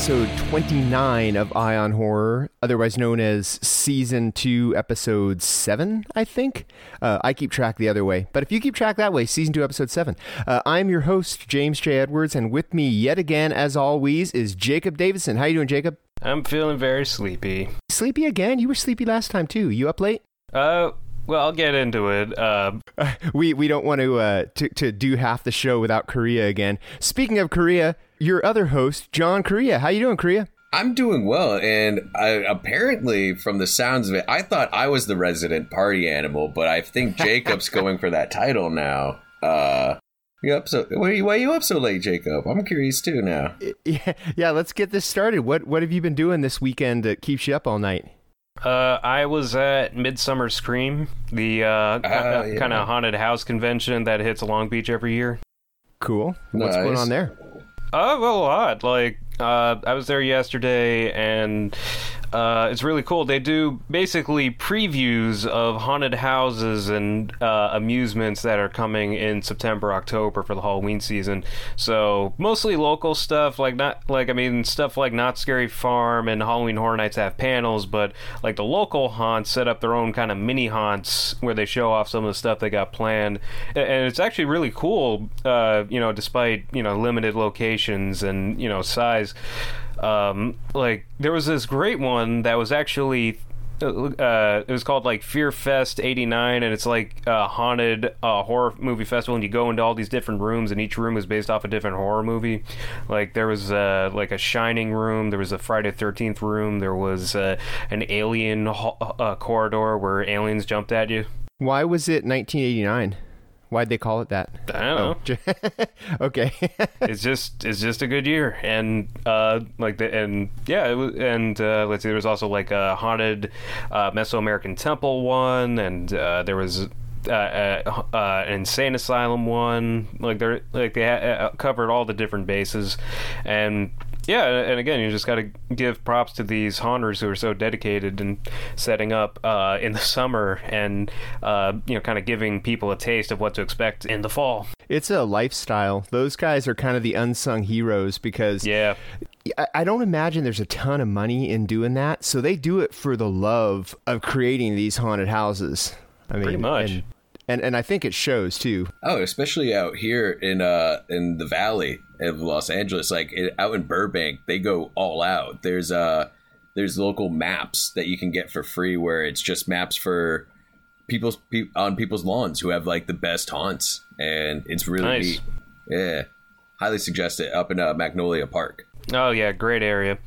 episode 29 of Ion Horror, otherwise known as season 2, episode 7, I think. Uh, I keep track the other way, but if you keep track that way, season 2, episode 7. Uh, I'm your host, James J. Edwards, and with me yet again, as always, is Jacob Davidson. How you doing, Jacob? I'm feeling very sleepy. Sleepy again? You were sleepy last time, too. You up late? Uh, well, I'll get into it. Uh, we we don't want to, uh, to to do half the show without Korea again. Speaking of Korea, your other host, John Korea. How you doing, Korea? I'm doing well, and I, apparently, from the sounds of it, I thought I was the resident party animal, but I think Jacob's going for that title now. Uh, you up so why are you, why are you up so late, Jacob? I'm curious too now. Yeah, yeah. Let's get this started. What what have you been doing this weekend that keeps you up all night? Uh, I was at Midsummer Scream, the uh, uh yeah. kind of haunted house convention that hits Long Beach every year. Cool. What's nice. going on there? Oh, well, a lot. Like, uh, I was there yesterday, and uh, it's really cool. They do basically previews of haunted houses and uh, amusements that are coming in September, October for the Halloween season. So mostly local stuff, like not like I mean stuff like Knott's Scary Farm and Halloween Horror Nights have panels, but like the local haunts set up their own kind of mini haunts where they show off some of the stuff they got planned, and it's actually really cool. Uh, you know, despite you know limited locations and you know size. Um, like there was this great one that was actually uh, it was called like Fear Fest '89, and it's like a haunted uh, horror movie festival, and you go into all these different rooms, and each room is based off a different horror movie. Like there was uh, like a Shining room, there was a Friday Thirteenth room, there was uh, an Alien ho- uh, corridor where aliens jumped at you. Why was it 1989? Why'd they call it that? I don't know. Oh. okay. it's just it's just a good year, and uh, like the and yeah, it was, and uh, let's see, there was also like a haunted uh, Mesoamerican temple one, and uh, there was uh, uh, uh, insane asylum one. Like they're like they ha- uh, covered all the different bases, and yeah, and again, you just got to give props to these haunters who are so dedicated and setting up uh, in the summer and uh, you know kind of giving people a taste of what to expect in the fall. It's a lifestyle. Those guys are kind of the unsung heroes because yeah. I don't imagine there's a ton of money in doing that, so they do it for the love of creating these haunted houses. I mean, pretty much. And, and and I think it shows too. Oh, especially out here in uh in the valley of Los Angeles, like it, out in Burbank, they go all out. There's uh there's local maps that you can get for free where it's just maps for people's pe- on people's lawns who have like the best haunts, and it's really nice. neat. Yeah, highly suggest it up in uh, Magnolia Park. Oh yeah, great area.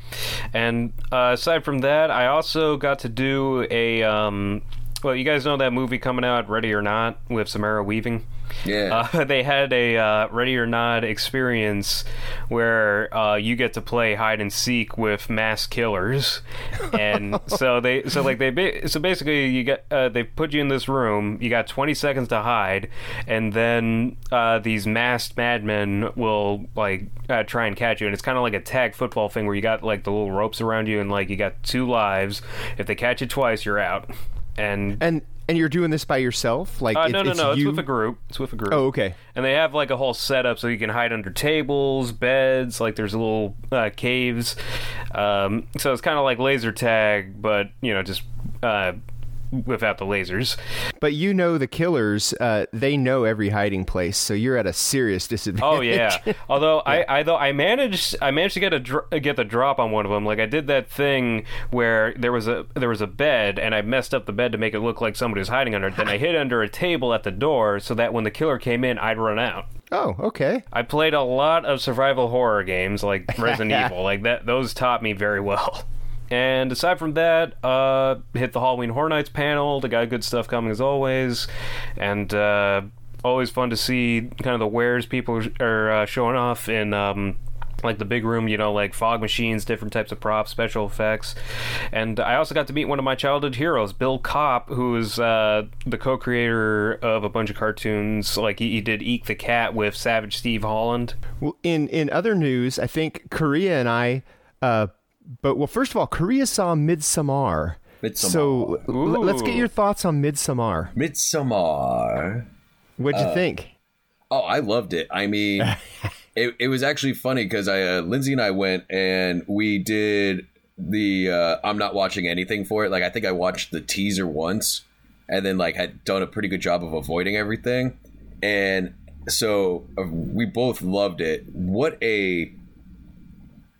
And uh, aside from that, I also got to do a um, well, you guys know that movie coming out, Ready or Not, with Samara Weaving. Yeah. Uh, they had a uh, Ready or Not experience where uh, you get to play hide and seek with mass killers, and so they so like they so basically you get uh, they put you in this room. You got 20 seconds to hide, and then uh, these masked madmen will like uh, try and catch you. And it's kind of like a tag football thing where you got like the little ropes around you, and like you got two lives. If they catch you twice, you're out and and and you're doing this by yourself? Like uh, no, no, no. You? It's with a group. It's with a group. Oh, okay. And they have like a whole setup so you can hide under tables, beds. Like there's little uh, caves. Um, so it's kind of like laser tag, but you know, just uh, without the lasers. But you know the killers, uh, they know every hiding place, so you're at a serious disadvantage. Oh yeah. Although yeah. I, I though I managed I managed to get a dr- get the drop on one of them. Like I did that thing where there was a there was a bed and I messed up the bed to make it look like somebody was hiding under it. Then I hid under a table at the door so that when the killer came in, I'd run out. Oh, okay. I played a lot of survival horror games like Resident Evil. Like that those taught me very well. And aside from that, uh, hit the Halloween Horror Nights panel. They got good stuff coming as always, and uh, always fun to see kind of the wares people are uh, showing off in. Um, like the big room, you know, like fog machines, different types of props, special effects. And I also got to meet one of my childhood heroes, Bill Kopp, who is uh, the co creator of a bunch of cartoons. Like he, he, did Eek the Cat with Savage Steve Holland. Well, in, in other news, I think Korea and I uh, but well, first of all, Korea saw Midsommar. Midsommar. So l- let's get your thoughts on Midsommar. Midsommar. What'd you uh, think? Oh, I loved it. I mean, it, it was actually funny because I uh, Lindsay and I went and we did the uh, I'm not watching anything for it. Like I think I watched the teaser once, and then like had done a pretty good job of avoiding everything, and so uh, we both loved it. What a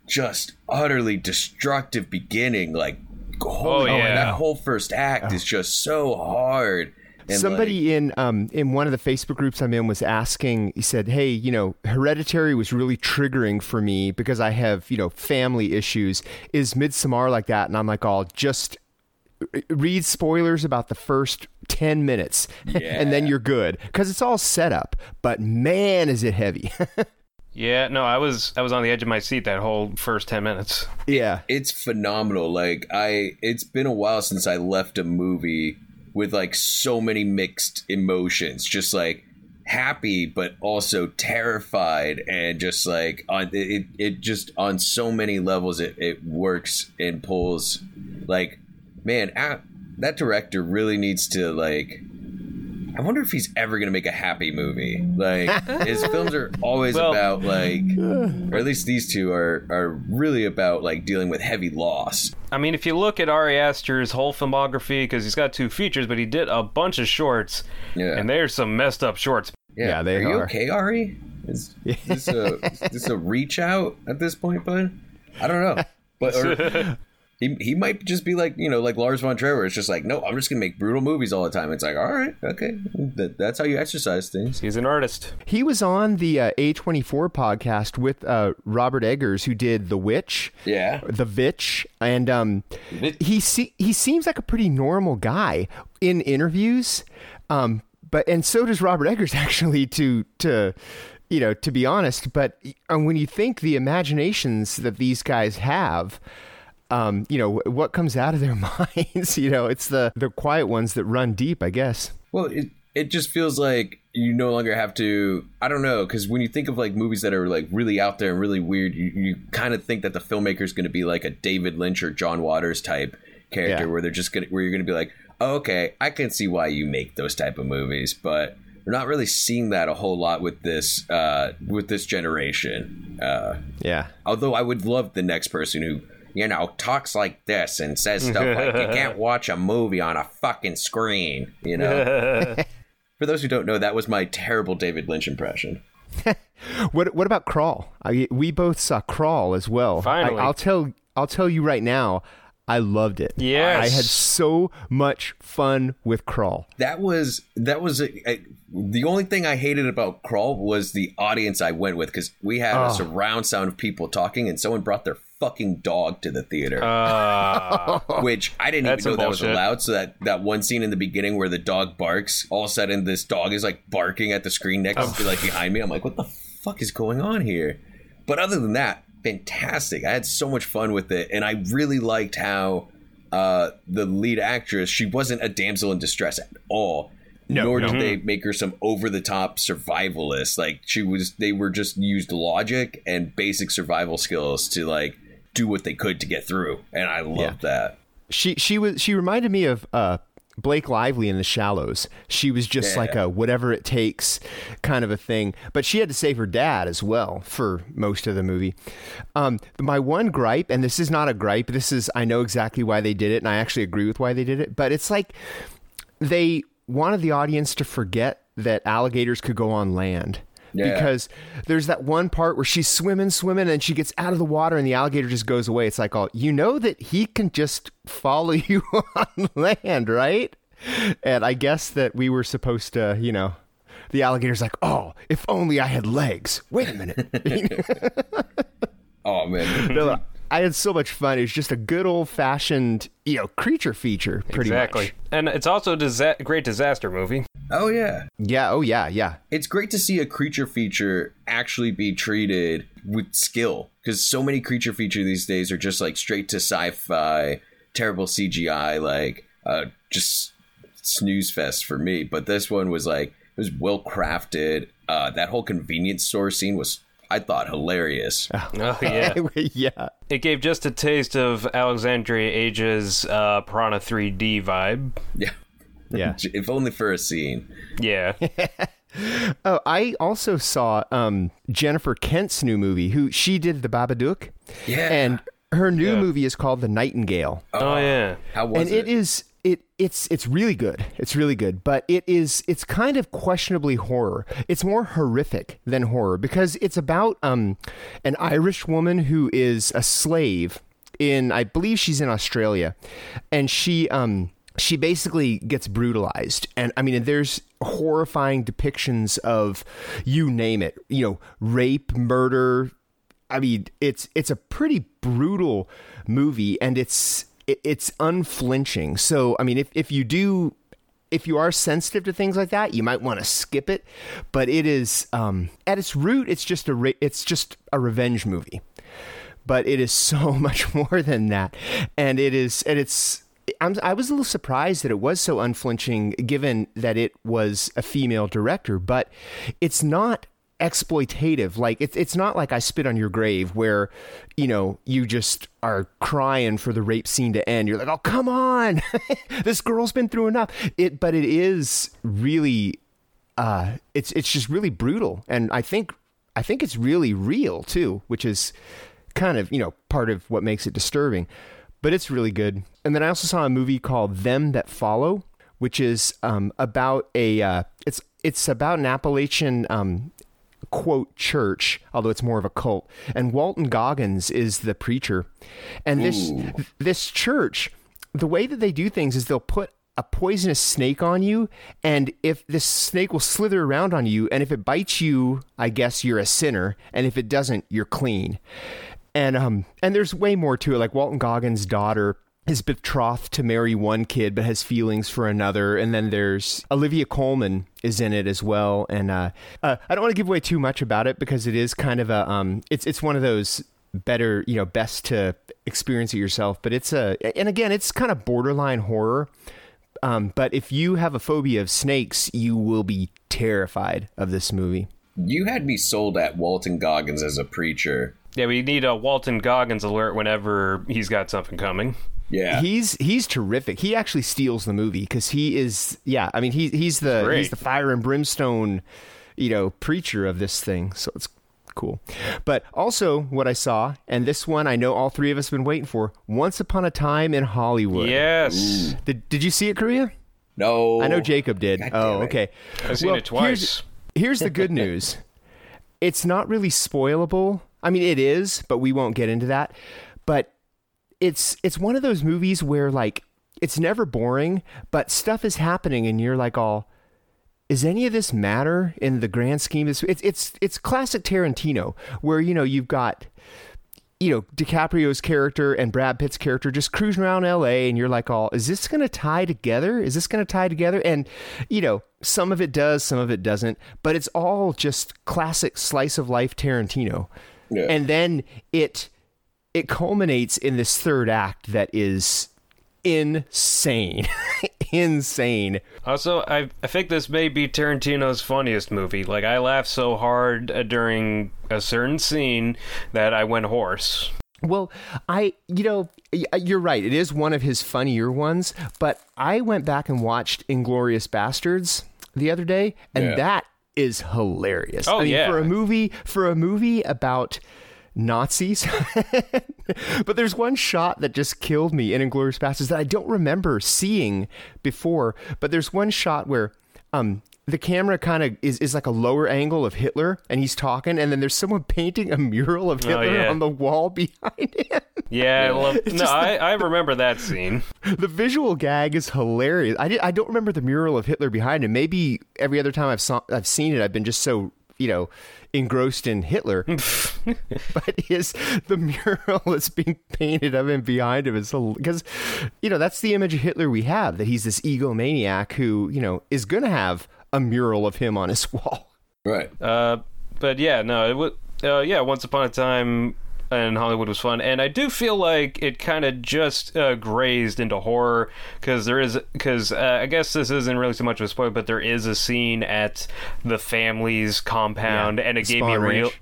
just utterly destructive beginning! Like, holy, Oh, yeah. that whole first act is just so hard. And Somebody in um in one of the Facebook groups I'm in was asking. He said, "Hey, you know, Hereditary was really triggering for me because I have you know family issues. Is Midsommar like that?" And I'm like, "Oh, just read spoilers about the first 10 minutes and then you're good because it's all set up but man is it heavy Yeah, no, I was I was on the edge of my seat that whole first ten minutes. yeah it's phenomenal. Like I, it's been a while since I left a movie with like so many mixed emotions. Just like happy, but also terrified, and just like on it, it just on so many levels, it it works and pulls. Like, man, ah, that director really needs to like. I wonder if he's ever gonna make a happy movie. Like his films are always Well- about like, or at least these two are are really about like dealing with heavy loss. I mean, if you look at Ari Aster's whole filmography, because he's got two features, but he did a bunch of shorts, Yeah, and there's some messed up shorts. Yeah, they are. Are you are. okay, Ari? Is, is this a is this a reach out at this point, bud? I don't know, but or, he he might just be like you know like Lars von Trier. where It's just like no, I'm just gonna make brutal movies all the time. It's like all right, okay, that, that's how you exercise things. He's an artist. he was on the uh, a24 podcast with uh, robert eggers who did the witch Yeah, the Vitch, and um, Vitch. he se- he seems like a pretty normal guy in interviews, um, but and so does Robert Eggers actually. To to you know, to be honest, but uh, when you think the imaginations that these guys have. Um, you know what comes out of their minds. You know, it's the the quiet ones that run deep, I guess. Well, it it just feels like you no longer have to. I don't know because when you think of like movies that are like really out there and really weird, you, you kind of think that the filmmaker is going to be like a David Lynch or John Waters type character, Yeah. where they're just gonna where you're going to be like, oh, okay, I can see why you make those type of movies, but we're not really seeing that a whole lot with this uh, with this generation. Uh, Yeah, although I would love the next person who. You know, talks like this and says stuff like you can't watch a movie on a fucking screen. You know, for those who don't know, that was my terrible David Lynch impression. What what about Crawl? I, we both saw Crawl as well. Finally. I, will tell I'll tell you right now. I loved it. Yes. I had so much fun with Crawl. That was that was uh, a, a, the only thing I hated about Crawl was the audience I went with because we had Oh. a surround sound of people talking, and someone brought their fucking dog to the theater, Uh, which I didn't even know that was allowed. So that that one scene in the beginning where the dog barks, all of a sudden this dog is like barking at the screen next to like behind me. I'm like, what the fuck is going on here? But other than that, fantastic. I had so much fun with it, and I really liked how uh, the lead actress she wasn't a damsel in distress at all. No, Nor did they make her some over the top survivalist. Like she was, they were just used logic and basic survival skills to like do what they could to get through, and I love that. She she was she reminded me of uh, Blake Lively in The Shallows. She was just Yeah. like a whatever it takes kind of a thing. But she had to save her dad as well for most of the movie. Um, my one gripe, and this is not a gripe. This is I know exactly why they did it, and I actually agree with why they did it. But it's like they wanted the audience to forget that alligators could go on land. Yeah. Because there's that one part where she's swimming, swimming, and she gets out of the water, and the alligator just goes away. It's like, oh, you know that he can just follow you on land, right? And I guess that we were supposed to, you know, the alligator's like, oh, if only I had legs. Wait a minute. Oh man, I had so much fun. It was just a good old fashioned, you know, creature feature, pretty exactly. much. And it's also a disa- great disaster movie. oh yeah. Yeah. Oh yeah. Yeah. It's great to see a creature feature actually be treated with skill because so many creature feature these days are just like straight to sci-fi, terrible CGI, like uh, just snooze fest for me. But this one was like it was well crafted. Uh, that whole convenience store scene was, I thought, hilarious. Oh yeah. yeah. it gave just a taste of Alexandre Aja's uh, Piranha 3D vibe. Yeah, Yeah. if only for a scene. Yeah. Oh, I also saw um, Jennifer Kent's new movie. Who she did the Babadook, Yeah. and her new Yeah. movie is called The Nightingale. Oh, yeah. How was it? and it is it it's it's really good. It's really good, but it is it's kind of questionably horror. It's more horrific than horror because it's about um an Irish woman who is a slave in I believe she's in Australia, and she um she basically gets brutalized and i mean there's horrifying depictions of you name it you know rape murder I mean, it's it's a pretty brutal movie, and it's it, it's unflinching. So, I mean, if if you do. If you are sensitive to things like that, you might want to skip it. But it is, um, at its root, it's just a re- it's just a revenge movie. But it is so much more than that, and it is and it's I'm, I was a little surprised that it was so unflinching, given that it was a female director. But it's not exploitative. Like it's it's not like I spit on your grave, where you know you just are crying for the rape scene to end. You're like, oh come on, this girl's been through enough. It, but it is really, uh, it's it's just really brutal, and I think I think it's really real too, which is kind of you know part of what makes it disturbing but it's really good. And then I also saw a movie called Them That Follow, which is um, about a uh, it's it's about an Appalachian um, quote church, although it's more of a cult. And Walton Goggins is the preacher, and this this church, the way that they do things is they'll put a poisonous snake on you, and if this snake will slither around on you, and if it bites you, I guess you're a sinner, and if it doesn't, you're clean. And um and there's way more to it like walton goggins daughter is betrothed to marry one kid but has feelings for another. And then there's olivia colman is in it as well. And uh, uh i don't want to give away too much about it because it is kind of a um it's it's one of those better you know best to experience it yourself. But it's a and again it's kind of borderline horror. Um, but if you have a phobia of snakes you will be terrified of this movie. You had me sold at Walton Goggins as a preacher. Yeah, we need a Walton Goggins alert whenever he's got something coming. Yeah. He's he's terrific. He actually steals the movie because he is yeah. I mean he he's the Great. he's the fire and brimstone, you know, preacher of this thing. So it's cool. But also what I saw, and this one I know all three of us have been waiting for. Once upon a time in Hollywood. Yes. Did Did you see it, Korea? no. I know Jacob did. Oh, it. okay. I've seen Well, it twice. Here's, here's the good news. It's not really spoilable. I mean, it is, but we won't get into that. But it's it's one of those movies where like it's never boring, but stuff is happening, and you're like, all. Is any of this matter in the grand scheme? This? It's it's it's classic Tarantino, where you know you've got you know DiCaprio's character and Brad Pitt's character just cruising around LA and you're like all is this going to tie together is this going to tie together and you know some of it does some of it doesn't but it's all just classic slice of life Tarantino Yeah. and then it it culminates in this third act that is insane insane Also, I I think this may be Tarantino's funniest movie. Like I laughed so hard uh, during a certain scene that I went hoarse. Well, I, you know, you're right. It is one of his funnier ones, but I went back and watched Inglourious Basterds the other day, and Yeah. that is hilarious. Oh, I mean, yeah. for a movie, for a movie about Nazis, but there's one shot that just killed me in Inglourious Basterds that I don't remember seeing before. But there's one shot where, um. The camera kind of is, is like a lower angle of Hitler, and he's talking, and then there's someone painting a mural of Hitler Oh, yeah. on the wall behind him. Yeah, I love. No, just I, I remember that scene. The visual gag is hilarious. I, did, I don't remember the mural of Hitler behind him. Maybe every other time I've saw, I've seen it, I've been just so you know engrossed in Hitler. but his the mural that's being painted of him behind him is because you know that's the image of Hitler we have that he's this egomaniac who you know is going to have a mural of him on his wall. Right. Uh, but yeah, no, it was. Uh, yeah, Once Upon a Time in Hollywood was fun, and I do feel like it kind of just uh, grazed into horror because there is because uh, I guess this isn't really so much of a spoiler, but there is a scene at the family's compound, Yeah, and it gave me a real.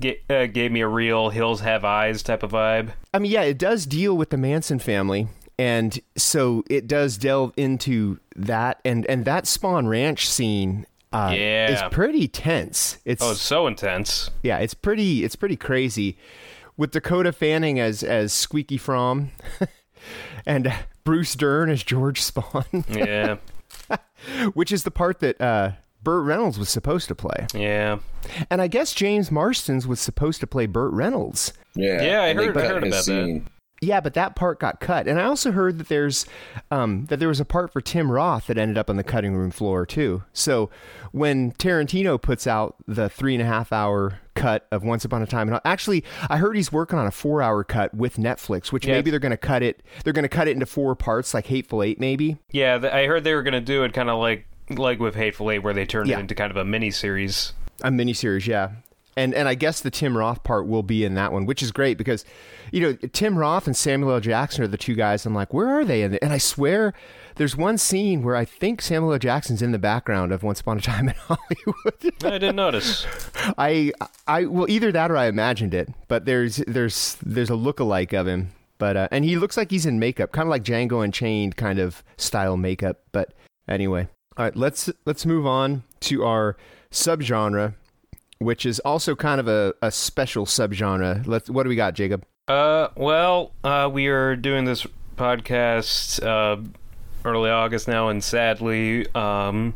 Get, uh, gave me a real hills have eyes type of vibe. I mean, yeah, it does deal with the Manson family, and so it does delve into that, and and that Spahn Ranch scene. Uh, Yeah. is pretty tense. It's Oh, it's so intense. yeah, it's pretty it's pretty crazy. With Dakota Fanning as as Squeaky Fromme, and Bruce Dern as George Spahn, Yeah, which is the part that uh, Burt Reynolds was supposed to play. yeah, And I guess James Marsden's was supposed to play Burt Reynolds. Yeah, Yeah, I and heard- I heard his about that. Yeah, but that part got cut. And I also heard that there's um, that there was a part for Tim Roth that ended up on the cutting room floor too. So when Tarantino puts out the three and a half hour cut of Once Upon a Time, and actually I heard he's working on a four hour cut with Netflix, which Yeah. maybe they're going to cut it. They're going to cut it into four parts, like Hateful Eight, maybe. yeah. th- I heard they were gonna do it kind of like like with Hateful Eight, where they turned Yeah. it into kind of a mini series. A mini series, yeah. And and I guess the Tim Roth part will be in that one, which is great because, you know, Tim Roth and Samuel L. Jackson are the two guys. I'm like, where are they? And, and I swear, there's one scene where I think Samuel L. Jackson's in the background of Once Upon a Time in Hollywood. I didn't notice. I I well either that or I imagined it, but there's there's there's a look-alike of him. But uh, and he looks like he's in makeup, kind of like Django Unchained kind of style makeup. But anyway, all right, let's let's move on to our subgenre, which is also kind of a, a special subgenre. Let's what do we got, Jacob? Uh, well, uh, we are doing this podcast uh, early August now, and sadly, um,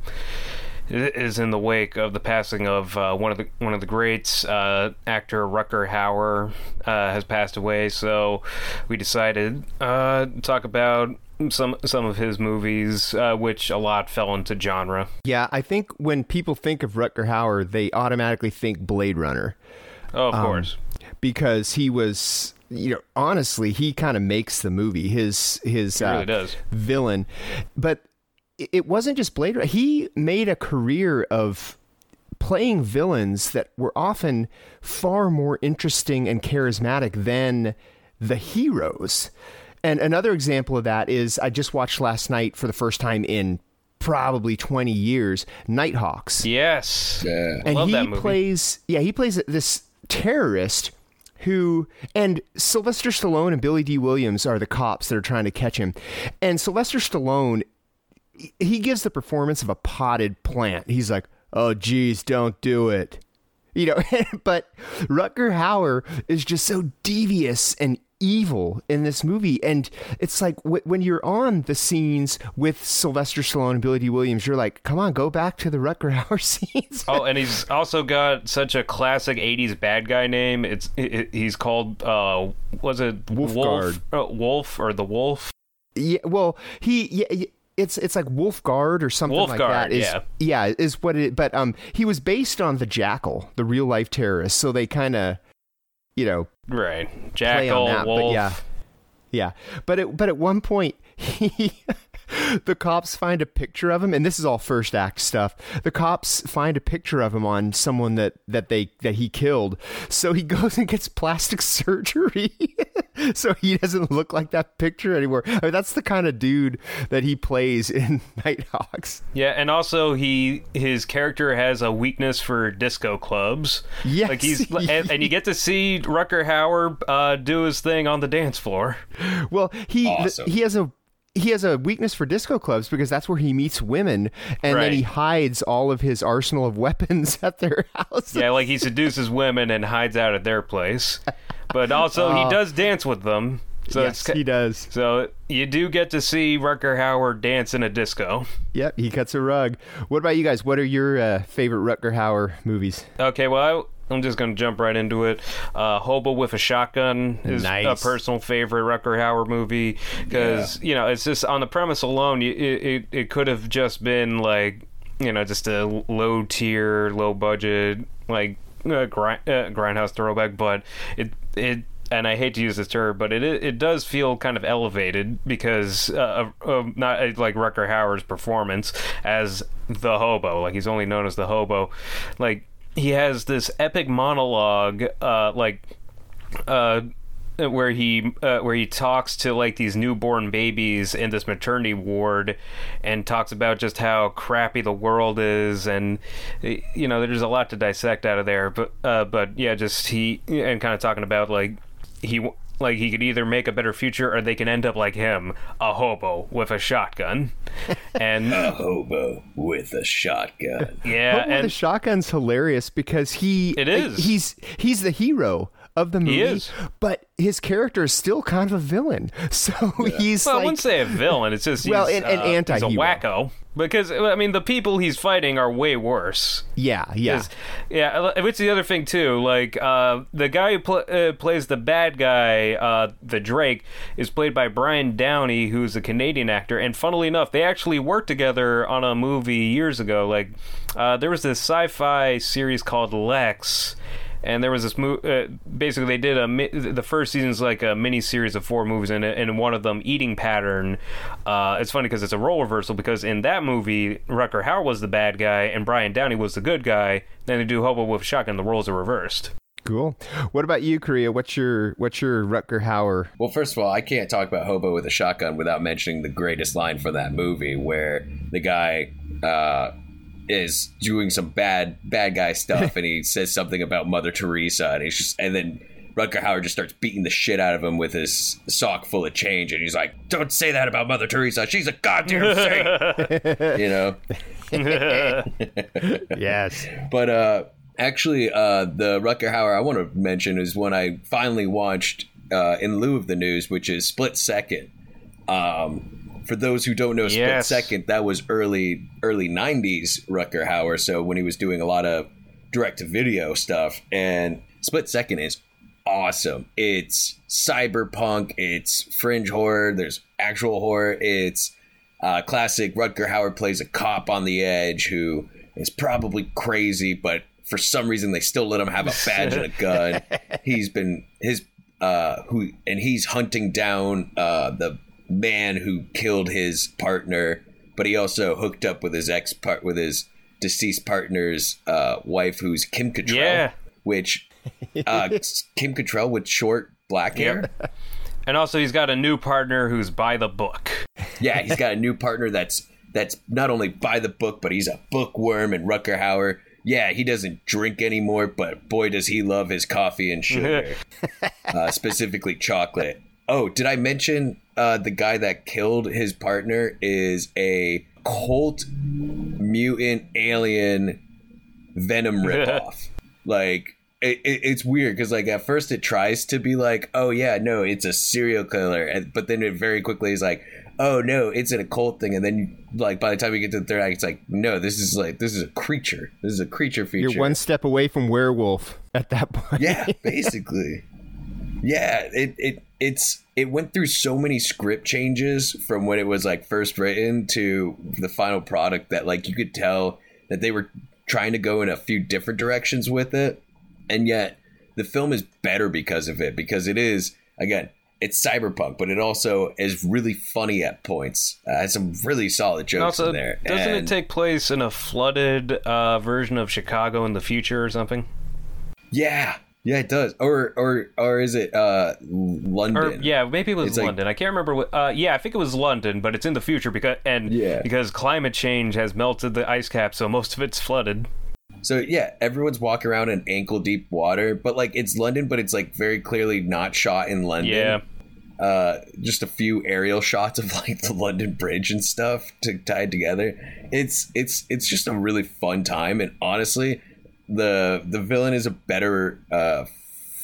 it is in the wake of the passing of uh, one of the one of the greats, uh, actor Rutger Hauer, uh, has passed away. So we decided uh, to talk about some some of his movies, uh, which a lot fell into genre. Yeah, I think when people think of Rutger Hauer, they automatically think Blade Runner. Oh, of Um, course. because he was you know honestly he kind of makes the movie his his uh, really does. villain but it wasn't just blade runner he made a career of playing villains that were often far more interesting and charismatic than the heroes and another example of that is i just watched last night for the first time in probably 20 years nighthawks Yes. Yeah. and Love he that movie. plays yeah he plays this terrorist who and Sylvester Stallone and Billy Dee Williams are the cops that are trying to catch him and Sylvester Stallone he- he gives the performance of a potted plant he's like oh geez don't do it you know but Rutger Hauer is just so devious and evil in this movie and it's like w- when you're on the scenes with Sylvester Stallone and Billy Dee Williams you're like come on go back to the Rutger Hauer scenes Oh, and he's also got such a classic '80s bad guy name. It's it, he's called uh, was it Wulfgar. Wolf, uh, Wolf or the Wolf? Yeah, well, he yeah, it's it's like Wulfgar or something like that. Is, yeah. yeah, is what it. But um, he was based on the Jackal, the real life terrorist. So they kind of, you know, Right, play Jackal, on that. Wolf. But yeah, yeah. But it, but at one point, he. The cops find a picture of him, and this is all first act stuff. The cops find a picture of him on someone that, that they that he killed. So he goes and gets plastic surgery, so he doesn't look like that picture anymore. I mean, that's the kind of dude that he plays in Nighthawks. Yeah, and also he his character has a weakness for disco clubs. Yes. like he's and, and you get to see Rutger Hauer uh, do his thing on the dance floor. Well, he Awesome. he has a he has a weakness for disco clubs because that's where he meets women, and Right. then he hides all of his arsenal of weapons at their house. Yeah, like he seduces women and hides out at their place, but also he does dance with them. So Uh, yes, he does. so you do get to see Rutger Hauer dance in a disco. Yep, he cuts a rug. What about you guys? What are your uh, favorite Rutger Hauer movies? Okay, well, I, I'm just going to jump right into it. Uh, Hobo with a Shotgun is Nice. a personal favorite Rutger Hauer movie because, you know, it's just on the premise alone, it, it, it could have just been like, you know, just a low tier, low budget, like uh, grind, uh, grindhouse throwback, but it, it, and I hate to use this term, but it it does feel kind of elevated because uh, of, of not uh, like Rutger Hauer's performance as the hobo, like he's only known as the hobo, like he has this epic monologue, uh, like uh, where he uh, where he talks to like these newborn babies in this maternity ward, and talks about just how crappy the world is, and you know there's a lot to dissect out of there. But uh, but yeah, just he and kind of talking about like he like he could either make a better future or they can end up like him, a hobo with a shotgun. And a hobo with a shotgun. yeah, Hobo with and the shotgun's hilarious because he It is. he's he's the hero of the movie, is. but his character is still kind of a villain. So he's well, I wouldn't say a villain. It's just Well, he's, an- an uh, He's a wacko because I mean the people he's fighting are way worse. yeah, yeah. yeah. Which is the other thing too, like uh, the guy who pl- uh, plays the bad guy, uh, the Drake, is played by Brian Downey, who's a Canadian actor. And funnily enough, they actually worked together on a movie years ago. Like uh, there was this sci-fi series called Lexx. And there was this mo- uh, basically they did a mi- the first season's like a mini series of four movies and and one of them eating pattern. Uh, it's funny because it's a role reversal because in that movie Rutger Hauer was the bad guy and Brian Downey was the good guy. Then they do Hobo with a Shotgun, the roles are reversed. Cool. What about you, Korea? What's your what's your Rutger Hauer? Well, first of all, I can't talk about Hobo with a shotgun without mentioning the greatest line for that movie, where the guy uh, is doing some bad bad guy stuff, and he says something about Mother Teresa, and he's just, and then Rutger Howard just starts beating the shit out of him with his sock full of change, and he's like, "Don't say that about Mother Teresa. She's a goddamn saint," you know. Yes. But uh, actually, uh, the Rutger Hauer I want to mention is one I finally watched uh, in lieu of the news, which is Split Second. Um, for those who don't know, Split Yes. Second that was early early '90s Rutger Hauer. So when he was doing a lot of direct to video stuff, and Split Second is awesome. It's cyberpunk. It's fringe horror. There's actual horror. It's uh, classic. Rutger Hauer plays a cop on the edge who is probably crazy, but for some reason they still let him have a badge and a gun. He's been his uh, who and he's hunting down uh, the man who killed his partner, but he also hooked up with his ex part with his deceased partner's uh, wife, who's Kim Cattrall, Yeah. which uh, Kim Cattrall with short black hair. And also, he's got a new partner who's by the book. Yeah, he's got a new partner that's that's not only by the book, but he's a bookworm. And Rutger Hauer, yeah, he doesn't drink anymore, but boy, does he love his coffee and sugar, uh, specifically chocolate. Oh, did I mention uh, the guy that killed his partner is a cult mutant alien Venom ripoff? like. It, it, it's weird because like at first it tries to be like oh yeah no it's a serial killer and, but then it very quickly is like oh no it's an occult thing and then you, like by the time you get to the third act it's like no this is like this is a creature this is a creature feature You're one step away from werewolf at that point. yeah basically yeah it, it it's it went through so many script changes from when it was like first written to the final product that like you could tell that they were trying to go in a few different directions with it. And yet the film is better because of it because it is again it's cyberpunk but it also is really funny at points. Uh, has some really solid jokes also, in there. doesn't And- it take place in a flooded uh, version of Chicago in the future or something? yeah yeah it does or or or is it uh london Or yeah, maybe it was It's like- London. I can't remember. What, uh, yeah, I think it was London, but it's in the future because and Yeah. because climate change has melted the ice cap, so most of it's flooded. So yeah, everyone's walking around in ankle deep water, but like it's London, but it's like very clearly not shot in London. Yeah, Uh, just a few aerial shots of like the London Bridge and stuff to tied together. It's it's it's just a really fun time, and honestly, the the villain is a better uh,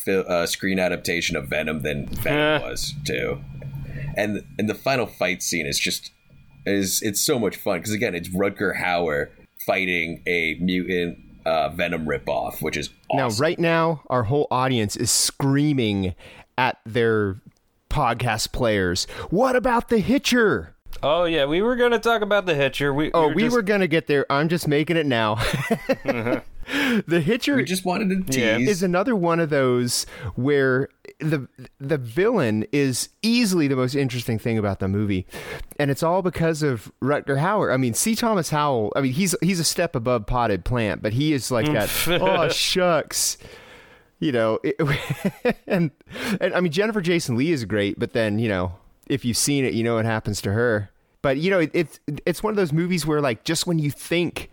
fi- uh screen adaptation of Venom than Venom Eh. was too. And and the final fight scene is just is it's so much fun because again, it's Rutger Hauer fighting a mutant uh, Venom ripoff, which is Now, right now, our whole audience is screaming at their podcast players. What about the Hitcher? Oh yeah, we were gonna talk about the Hitcher. We, Oh, were we just- were gonna get there. I'm just making it now. the Hitcher we just wanted to Yeah. tease. is another one of those where the the villain is easily the most interesting thing about the movie, and it's all because of Rutger Hauer. I mean, C. Thomas Howell. I mean, he's he's a step above potted plant, but he is like that. oh shucks, you know. It, and and I mean, Jennifer Jason Lee is great, but then you know, if you've seen it, you know what happens to her. But you know, it, it's it's one of those movies where like just when you think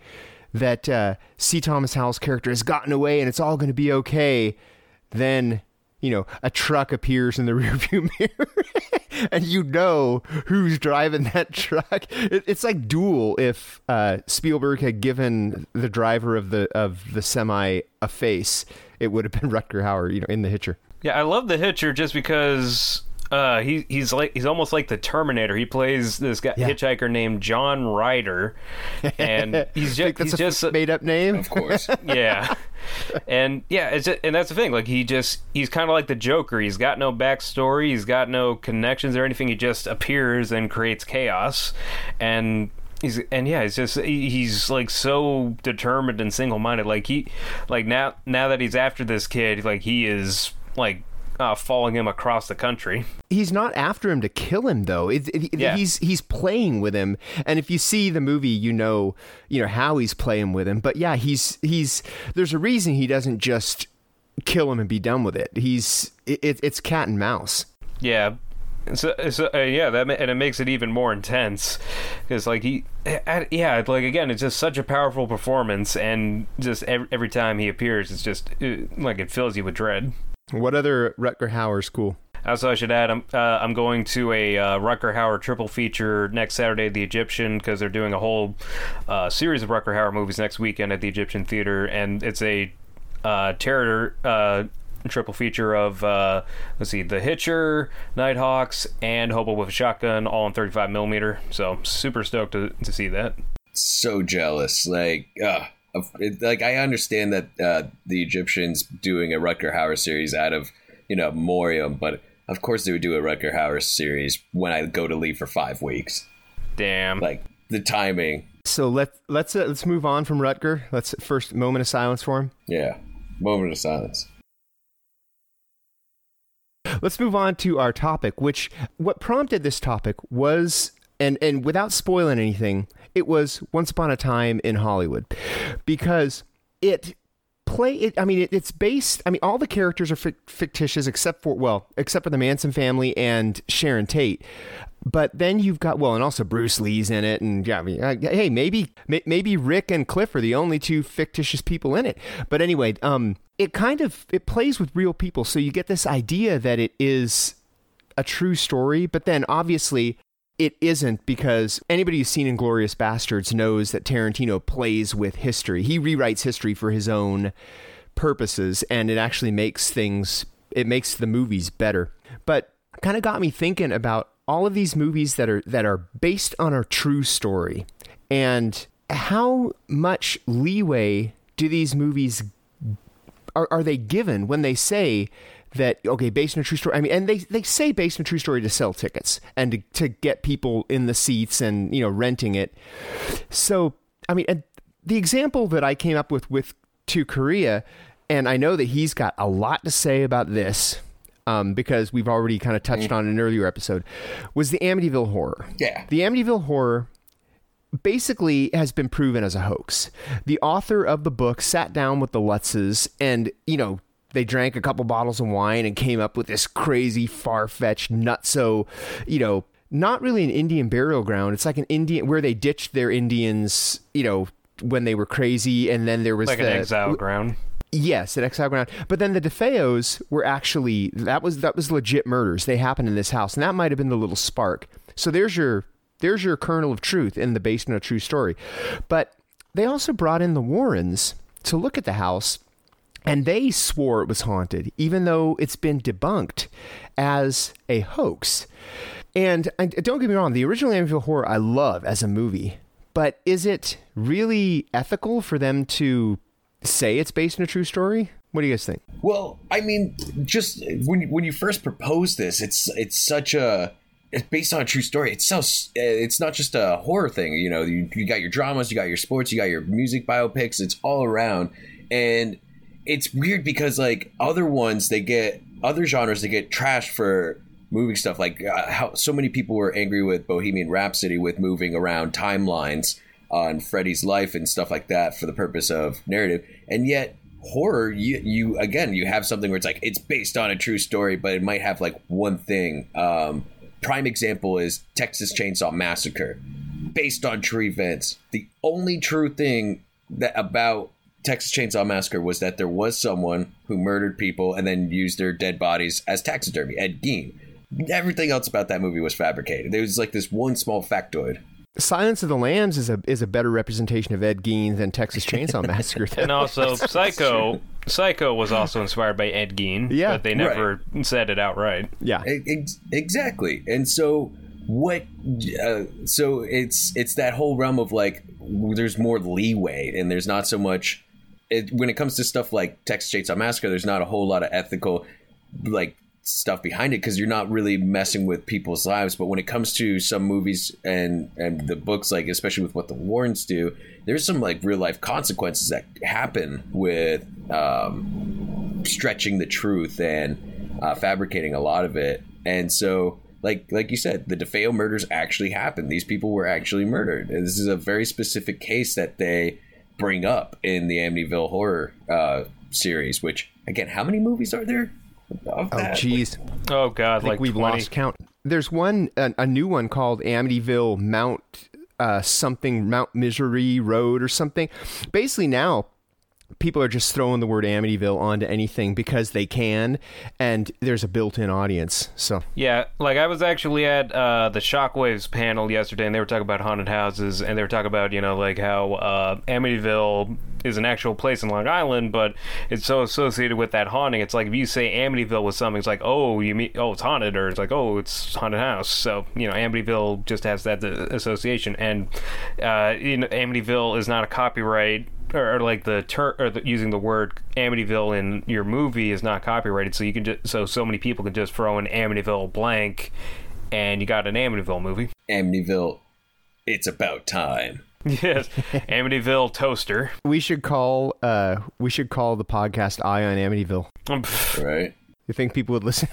that uh, C. Thomas Howell's character has gotten away and it's all going to be okay, then you know, a truck appears in the rearview mirror, and you know who's driving that truck. It, it's like Duel if uh, Spielberg had given the driver of the of the semi a face, it would have been Rutger Hauer, you know, in the Hitcher. Yeah, I love the Hitcher just because uh, he he's like he's almost like the Terminator. He plays this guy Yeah. hitchhiker named John Ryder, and he's just that's he's a just made up name. Of course. yeah, and yeah, it's and that's the thing. Like he just he's kind of like the Joker. He's got no backstory. He's got no connections or anything. He just appears and creates chaos, and. He's and yeah, he's just he's like so determined and single minded. Like he, like now now that he's after this kid, like he is like uh, following him across the country. he's not after him to kill him though. It, it- Yeah. He's he's playing with him, and if you see the movie, you know you know how he's playing with him. But yeah, he's he's there's a reason he doesn't just kill him and be done with it. He's it, it's cat and mouse. Yeah. So, so uh, yeah, that and it makes it even more intense because, like he, yeah, like again, it's just such a powerful performance, and just every, every time he appears, it's just uh, like it fills you with dread. What other Rutger Hauer's cool? Also, I should add, I'm uh, I'm going to a uh, Rutger Hauer triple feature next Saturday at the Egyptian because they're doing a whole uh, series of Rutger Hauer movies next weekend at the Egyptian Theater, and it's a uh, terror uh, triple feature of uh, let's see, The Hitcher, Nighthawks, and Hobo with a Shotgun, all in 35 millimeter. So super stoked to to see that. so jealous. Like, uh, of- it, like I understand that uh, the Egyptians doing a Rutger Hauer series out of you know Morium, but of course they would do a Rutger Hauer series when I go to leave for five weeks. Damn. Like the timing, So let let's uh, let's move on from Rutger. Let's first moment of silence for him. yeah. Moment of silence. Let's move on to our topic, which what prompted this topic was and and without spoiling anything, it was Once Upon a Time in Hollywood. Because it play it I mean it, it's based I mean all the characters are fic- fictitious except for well, except for the Manson family and Sharon Tate. But then you've got well, and also Bruce Lee's in it, and yeah, I mean, uh, hey, maybe may- maybe Rick and Cliff are the only two fictitious people in it. But anyway, um, it kind of it plays with real people, so you get this idea that it is a true story. But then obviously it isn't because anybody who's seen Inglourious Basterds knows that Tarantino plays with history. He rewrites history for his own purposes, and it actually makes things it makes the movies better. But kind of got me thinking about all of these movies that are that are based on a true story and how much leeway do these movies are, are they given when they say that okay based on a true story i mean and they, they say based on a true story to sell tickets and to, to get people in the seats and you know renting it so i mean and the example that i came up with with to korea and i know that he's got a lot to say about this um, because we've already kind of touched on an earlier episode was the amityville horror Yeah. the amityville horror basically has been proven as a hoax. The author of the book sat down with the Lutzes and, you know, they drank a couple bottles of wine and came up with this crazy, far fetched, nutso, you know, not really an Indian burial ground. It's like an Indian where they ditched their Indians, you know, when they were crazy. And then there was like the, an exile ground. Yes, an Exile Ground. But then the DeFeos were actually that was that was legit murders. They happened in this house, and that might have been the little spark. So there's your there's your kernel of truth in the basement of true story. But they also brought in the Warrens to look at the house, and they swore it was haunted, even though it's been debunked as a hoax. And I, don't get me wrong, the original Amityville Horror I love as a movie, but is it really ethical for them to say it's based on a true story? What do you guys think? Well, I mean, just when when you first proposed this, it's it's such a it's based on a true story. It's so it's not just a horror thing. You know, you, you got your dramas, you got your sports, you got your music biopics. It's all around, and it's weird because like other ones, they get other genres, they get trashed for moving stuff. Like uh, how so many people were angry with Bohemian Rhapsody with moving around timelines on Freddie's life and stuff like that for the purpose of narrative, and yet horror you you again you have something where it's like it's based on a true story but it might have like one thing. Um prime example is texas chainsaw massacre based on true events. The only true thing that about Texas Chainsaw Massacre was that there was someone who murdered people and then used their dead bodies as taxidermy. Ed Gein. Everything else about that movie was fabricated. There was like this one small factoid. Silence of the Lambs is a is a better representation of Ed Gein than Texas Chainsaw Massacre. and also, Psycho. Psycho was also inspired by Ed Gein. Yeah, but they never right. said it outright. Yeah, Ex- exactly. And so what? Uh, so it's it's that whole realm of like there's more leeway and there's not so much. It, when it comes to stuff like Texas Chainsaw Massacre, there's not a whole lot of ethical like stuff behind it because you're not really messing with people's lives. But when it comes to some movies and and the books, like especially with what the Warrens do, there's some like real life consequences that happen with um, stretching the truth and uh, fabricating a lot of it. And so, like like you said, the DeFeo murders actually happened. These people were actually murdered. And this is a very specific case that they bring up in the Amityville horror uh, series. Which again, how many movies are there? Oh, jeez. Oh, God. like we've 20. lost count. There's one, a, a new one called Amityville Mount uh, something, Mount Misery Road or something. Basically, now people are just throwing the word Amityville onto anything because they can, and there's a built-in audience. So yeah, like I was actually at uh, the Shockwaves panel yesterday, and they were talking about haunted houses, and they were talking about you know like how uh, Amityville is an actual place in Long Island, but it's so associated with that haunting. It's like if you say Amityville with something, it's like oh you mean oh it's haunted, or it's like oh it's haunted house. So you know Amityville just has that association, and uh, you know Amityville is not a copyright or, or like the ter- or the, using the word Amityville in your movie is not copyrighted, so you can just so so many people can just throw in Amityville blank, and you got an Amityville movie. Amityville, it's about time. yes, Amityville toaster. We should call uh we should call the podcast Eye on Amityville. Right. You think people would listen?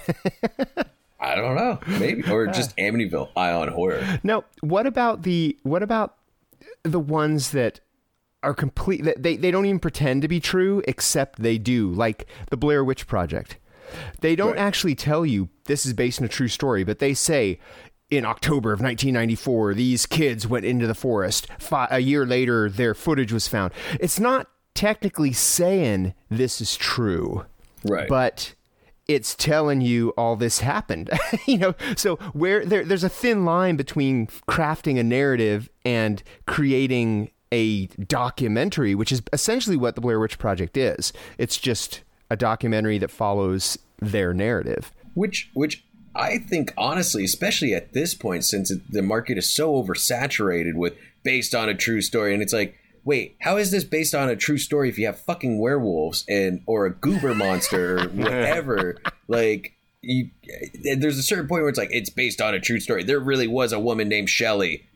I don't know. Maybe or just Amityville Eye on Horror. No. What about the what about the ones that are complete they, they don't even pretend to be true except they do like the blair witch project they don't right. actually tell you this is based on a true story but they say in october of 1994 these kids went into the forest Five, a year later their footage was found it's not technically saying this is true right but it's telling you all this happened you know so where there, there's a thin line between crafting a narrative and creating a documentary, which is essentially what the Blair Witch Project is. It's just a documentary that follows their narrative. Which, which I think, honestly, especially at this point, since it, the market is so oversaturated with based on a true story, and it's like, wait, how is this based on a true story if you have fucking werewolves and or a goober monster or whatever? like, you, there's a certain point where it's like it's based on a true story. There really was a woman named Shelley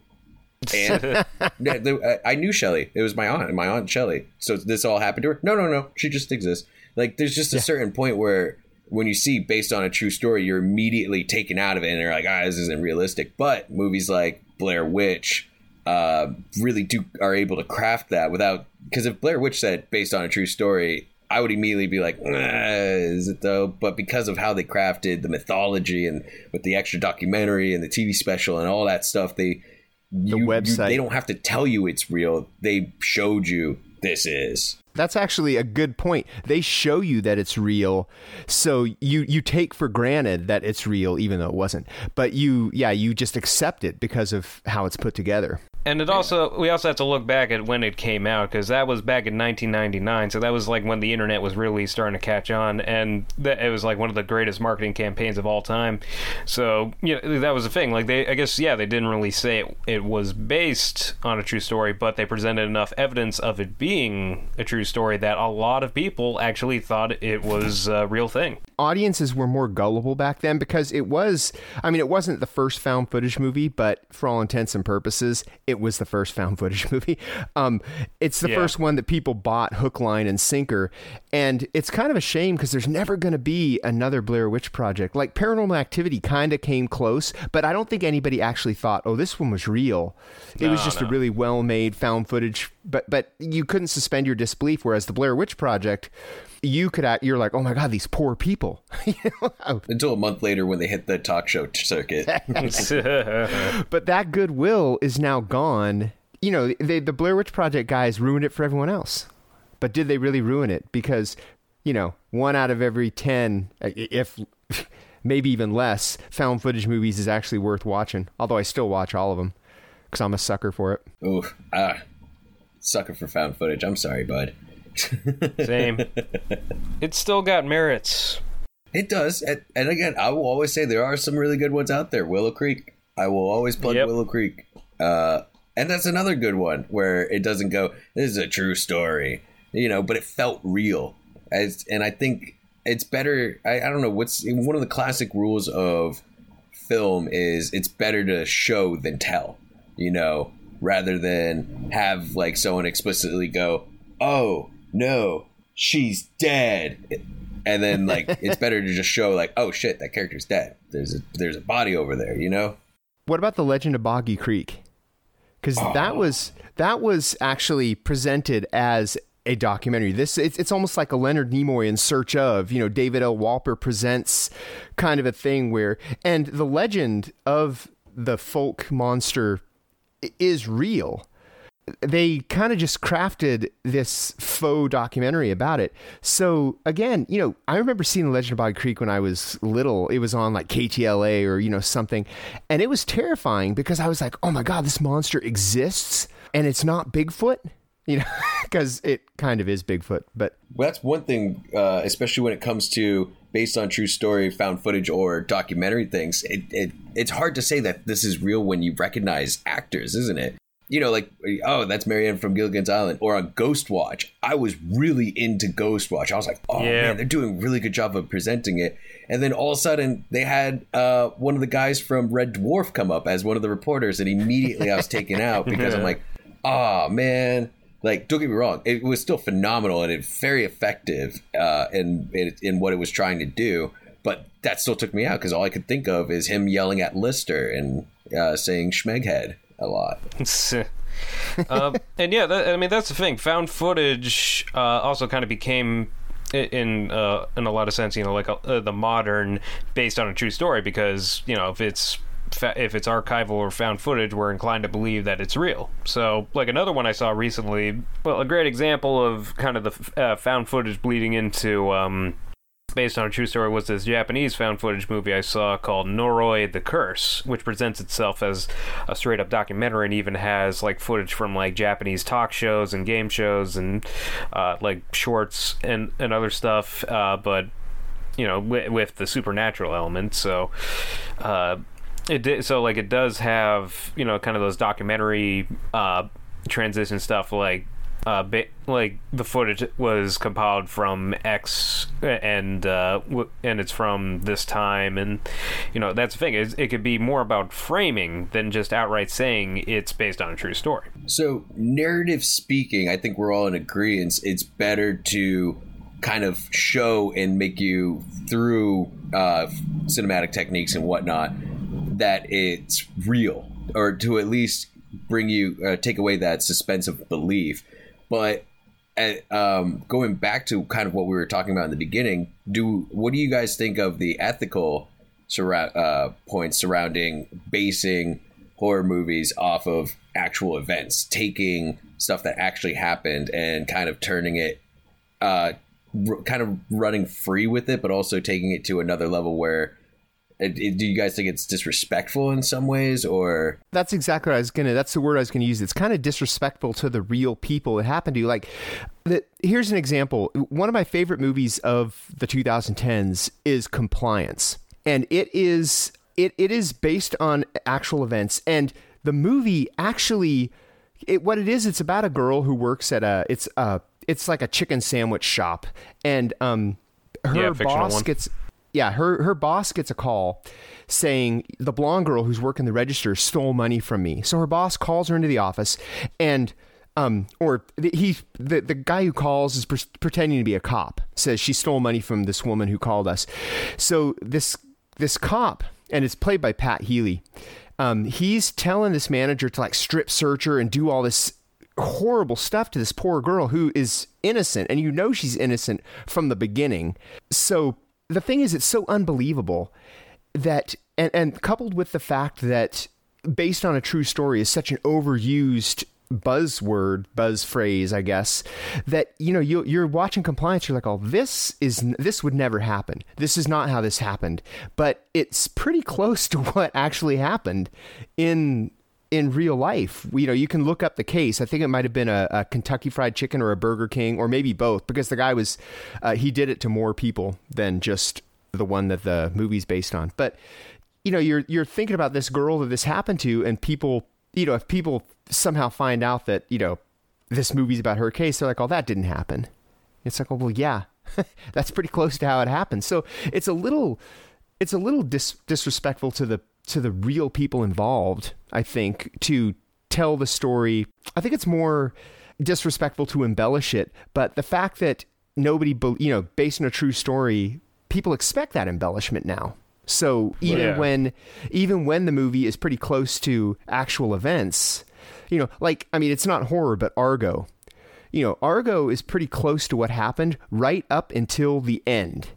and I knew Shelly. It was my aunt, my aunt Shelly. So this all happened to her? No, no, no. She just exists. Like there's just a yeah. certain point where when you see based on a true story, you're immediately taken out of it, and you're like, ah, this isn't realistic. But movies like Blair Witch uh, really do are able to craft that without because if Blair Witch said based on a true story, I would immediately be like, is it though? But because of how they crafted the mythology and with the extra documentary and the TV special and all that stuff, they the you, website. You, they don't have to tell you it's real. They showed you this is. That's actually a good point. They show you that it's real, so you you take for granted that it's real, even though it wasn't. But you, yeah, you just accept it because of how it's put together. And it also we also have to look back at when it came out because that was back in 1999. So that was like when the internet was really starting to catch on, and that, it was like one of the greatest marketing campaigns of all time. So you know, that was the thing. Like they, I guess, yeah, they didn't really say it, it was based on a true story, but they presented enough evidence of it being a true story that a lot of people actually thought it was a real thing. Audiences were more gullible back then because it was. I mean, it wasn't the first found footage movie, but for all intents and purposes it was the first found footage movie. Um, it's the yeah. first one that people bought hook, line, and sinker. And it's kind of a shame because there's never going to be another Blair Witch Project. Like Paranormal Activity kind of came close, but I don't think anybody actually thought, oh, this one was real. It no, was just no. a really well made found footage, but, but you couldn't suspend your disbelief. Whereas the Blair Witch Project, you could act, you're like, oh my god, these poor people. Until a month later when they hit the talk show circuit. but that goodwill is now gone. You know, they, the Blair Witch Project guys ruined it for everyone else. but did they really ruin it? Because you know, one out of every ten, if maybe even less, found footage movies is actually worth watching. Although I still watch all of them because I'm a sucker for it. Ooh, ah, sucker for found footage. I'm sorry, bud. Same. it's still got merits. It does, and, and, again, I will always say there are some really good ones out there. Willow Creek, I will always plug yep. Willow Creek, uh, and that's another good one where it doesn't go. This is a true story, you know, but it felt real. As, and I think it's better. I, I don't know what's one of the classic rules of film is it's better to show than tell, you know, rather than have like someone explicitly go, "Oh no, she's dead." and then like it's better to just show like oh shit that character's dead. There's a there's a body over there you know? What about the legend of boggy creek? Because oh. that was that was actually presented as a documentary. This it's, it's almost like a leonard nimoy in search of you know david l. Wolper presents kind of a thing where and the legend of the folk monster is real they kind of just crafted this faux documentary about it. So again, you know, I remember seeing The Legend of Boggy Creek when I was little. It was on like KTLA or you know something, and it was terrifying because I was like, oh my god, this monster exists and it's not Bigfoot. You know, because it kind of is Bigfoot. But well, that's one thing, uh, especially when it comes to based on true story, found footage, or documentary things. It, it it's hard to say that this is real when you recognize actors, isn't it? You know, like, oh, that's Mary Ann from Gilligan's Island, or on Ghost Watch. I was really into Ghost Watch. I was like, oh yeah. man, they're doing a really good job of presenting it. And then all of a sudden, they had uh, one of the guys from Red Dwarf come up as one of the reporters, and immediately I was taken out because I'm like, oh man. Like, don't get me wrong, it was still phenomenal and it's very effective uh, in, in in what it was trying to do. But that still took me out because all I could think of is him yelling at Lister and uh, saying "smeghead." A lot. um, and yeah, that, I mean that's the thing. Found footage uh, also kind of became in uh, in a lot of sense, you know, like uh, the modern based on a true story because you know if it's if it's archival or found footage, we're inclined to believe that it's real. So, like another one I saw recently, well, a great example of kind of the uh, found footage bleeding into um, based on a true story was this Japanese found footage movie I saw called Noroi the Curse, which presents itself as a straight up documentary and even has like footage from like Japanese talk shows and game shows and uh, like shorts and, and other stuff, uh, but you know, with, with, the supernatural element. So, uh, it did, so like it does have you know kind of those documentary uh, transition stuff like uh, ba- like the footage was compiled from X, and uh, w- and it's from this time, and you know that's the thing is it could be more about framing than just outright saying it's based on a true story. So narrative speaking, I think we're all in agreement. It's better to kind of show and make you through uh, cinematic techniques and whatnot that it's real, or to at least bring you uh, take away that suspense of belief but at, um, going back to kind of what we were talking about in the beginning, do what do you guys think of the ethical surra- uh, points surrounding basing horror movies off of actual events, taking stuff that actually happened and kind of turning it, uh, r- kind of running free with it, but also taking it to another level where do you guys think it's disrespectful in some ways or? That's exactly what i was gonna that's the word i was gonna use. It's kind of disrespectful to the real people it happened to like the, here's an example. One of my favorite movies of the 2010s is compliance. And it is it, it is based on actual events. And the movie actually it, what it is it's about a girl who works at a it's a it's like a chicken sandwich shop. And um her yeah, boss one. gets yeah, her her boss gets a call saying the blonde girl who's working the register stole money from me. So her boss calls her into the office and um, or he the, the guy who calls is pre- pretending to be a cop says she stole money from this woman who called us so this this cop and it's played by pat healy um, he's telling this manager to like strip search her and do all this horrible stuff to this poor girl who is innocent and you know she's innocent from the beginning so the thing is, it's so unbelievable that, and, and coupled with the fact that based on a true story is such an overused buzzword, buzz phrase, I guess, that you know you you're watching compliance. You're like, oh, this is this would never happen. This is not how this happened. But it's pretty close to what actually happened in in real life. You know, you can look up the case. I think it might have been a, a Kentucky Fried Chicken or a Burger King or maybe both, because the guy was uh, he did it to more people than just the one that the movie's based on. But you know, you're you're thinking about this girl that this happened to, and people, you know, if people somehow find out that you know this movie's about her case, they're like, "Oh, that didn't happen." It's like, "Oh, well, yeah, that's pretty close to how it happened." So it's a little, it's a little dis- disrespectful to the to the real people involved. I think to tell the story. I think it's more disrespectful to embellish it, but the fact that nobody, you know, based on a true story, people expect that embellishment now. So even Yeah. when even when the movie is pretty close to actual events, you know, like I mean it's not horror but Argo. You know, Argo is pretty close to what happened right up until the end.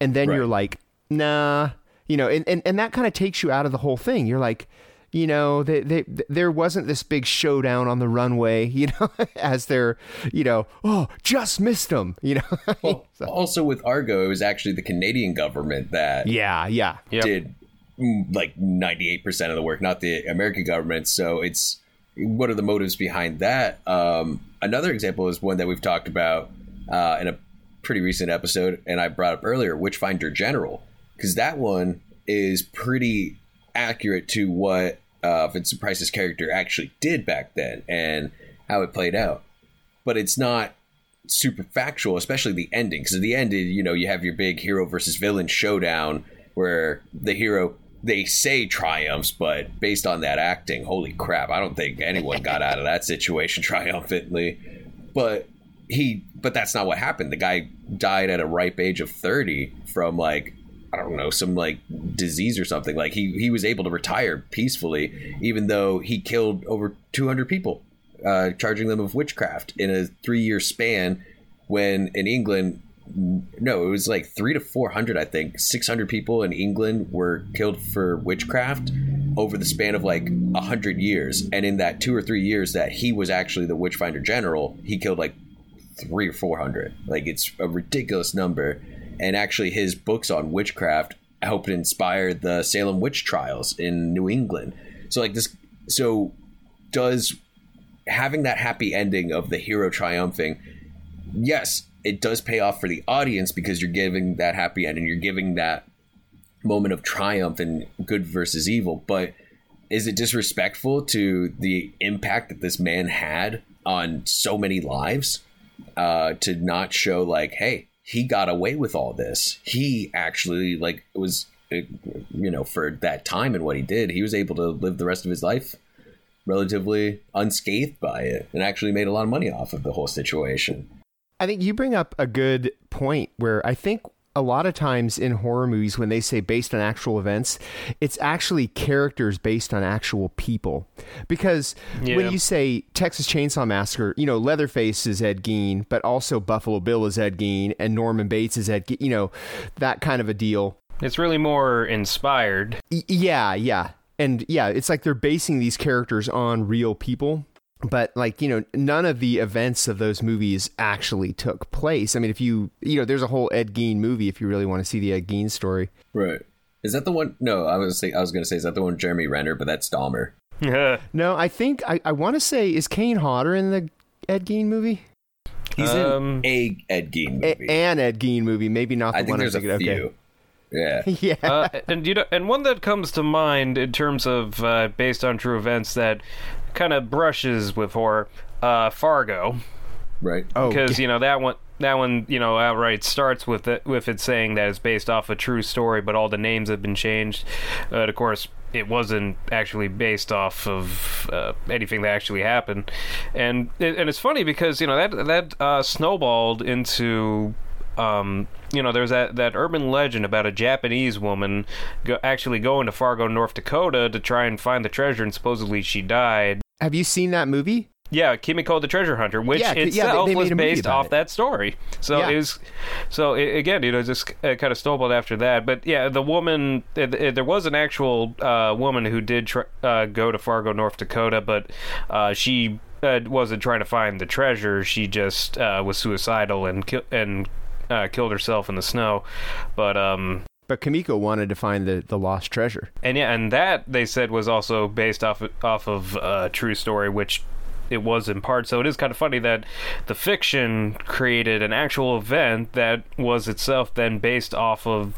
And then Right. you're like, "Nah." You know, and and, and that kind of takes you out of the whole thing. You're like, you know, they, they, there wasn't this big showdown on the runway, you know, as they're, you know, oh, just missed them, you know. Well, also with Argo, it was actually the Canadian government that yeah, yeah. Yep. did mm, like 98% of the work, not the American government. So it's what are the motives behind that? Um, another example is one that we've talked about uh, in a pretty recent episode, and I brought up earlier, Witchfinder General, because that one is pretty accurate to what uh, Vincent Price's character actually did back then and how it played out. But it's not super factual, especially the ending. Because at the end, you know, you have your big hero versus villain showdown where the hero they say triumphs, but based on that acting, holy crap, I don't think anyone got out of that situation triumphantly. But he, but that's not what happened. The guy died at a ripe age of thirty from like I don't know, some like disease or something. Like he he was able to retire peacefully, even though he killed over 200 people, uh, charging them of witchcraft in a three year span. When in England, no, it was like three to 400, I think. 600 people in England were killed for witchcraft over the span of like 100 years. And in that two or three years that he was actually the Witchfinder General, he killed like three or 400. Like it's a ridiculous number and actually his books on witchcraft helped inspire the Salem witch trials in New England. So like this so does having that happy ending of the hero triumphing yes, it does pay off for the audience because you're giving that happy ending, you're giving that moment of triumph and good versus evil, but is it disrespectful to the impact that this man had on so many lives uh, to not show like, hey, he got away with all this. He actually like was, you know, for that time and what he did, he was able to live the rest of his life relatively unscathed by it and actually made a lot of money off of the whole situation. I think you bring up a good point where I think a lot of times in horror movies when they say based on actual events, it's actually characters based on actual people. Because Yeah. when you say Texas Chainsaw Massacre, you know, Leatherface is Ed Gein, but also Buffalo Bill is Ed Gein and Norman Bates is Ed Gein, you know, that kind of a deal. It's really more inspired. Y- yeah, yeah. And yeah, it's like they're basing these characters on real people. But like, you know, none of the events of those movies actually took place. I mean, if you, you know, there's a whole Ed Gein movie if you really want to see the Ed Gein story. Right. Is that the one? No, I was say I was going to say is that the one Jeremy Renner, but that's Dahmer. No, I think I, I want to say is Kane Hodder in the Ed Gein movie? He's Um, in a Ed Gein A- movie. an Ed Gein movie, maybe not the I think one there's I'm a few. Okay. Yeah. Yeah. uh, and you know, and one that comes to mind in terms of uh, based on true events that kind of brushes with horror, uh, Fargo, Right. oh, because you know that one. That one, you know, outright starts with it with it saying that it's based off a true story, but all the names have been changed. Uh, of course, it wasn't actually based off of uh, anything that actually happened, and it, and it's funny because you know that that uh, snowballed into um, you know, there's that, that urban legend about a Japanese woman go, actually going to Fargo, North Dakota to try and find the treasure, and supposedly she died. Have you seen that movie? Yeah, Kumiko the Treasure Hunter, which Yeah, yeah, they- they was based off it. that story. So Yeah. it was, so i again, you know, just uh, kind of snowballed after that. But yeah, the woman, uh, uh, there was an actual uh, woman who did tr- uh, go to Fargo, North Dakota, but uh, she uh, wasn't trying to find the treasure. She just uh, was suicidal and ki- and uh, killed herself in the snow. But um, But Kumiko wanted to find the, the lost treasure. and yeah, and that they said was also based off off of a true story, which it was in part. So it is kind of funny that the fiction created an actual event that was itself then based off of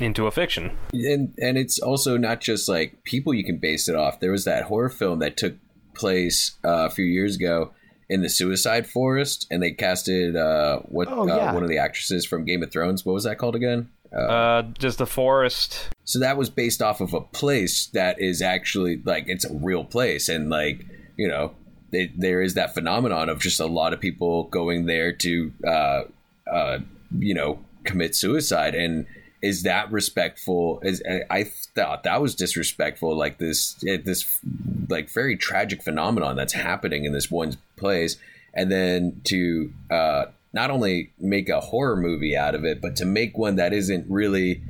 into a fiction. and and it's also not just like people you can base it off. There was that horror film that took place uh, a few years ago in the Suicide Forest, and they casted uh, what Oh, uh, one of the actresses from Game of Thrones. What was that called again? Uh, just the forest. So that was based off of a place that is actually like it's a real place, and like you know, they, there is that phenomenon of just a lot of people going there to, uh, uh, you know, commit suicide. And is that respectful? Is I- I thought that was disrespectful. Like this, eh, this like very tragic phenomenon that's happening in this one place, and then to uh, not only make a horror movie out of it, but to make one that isn't really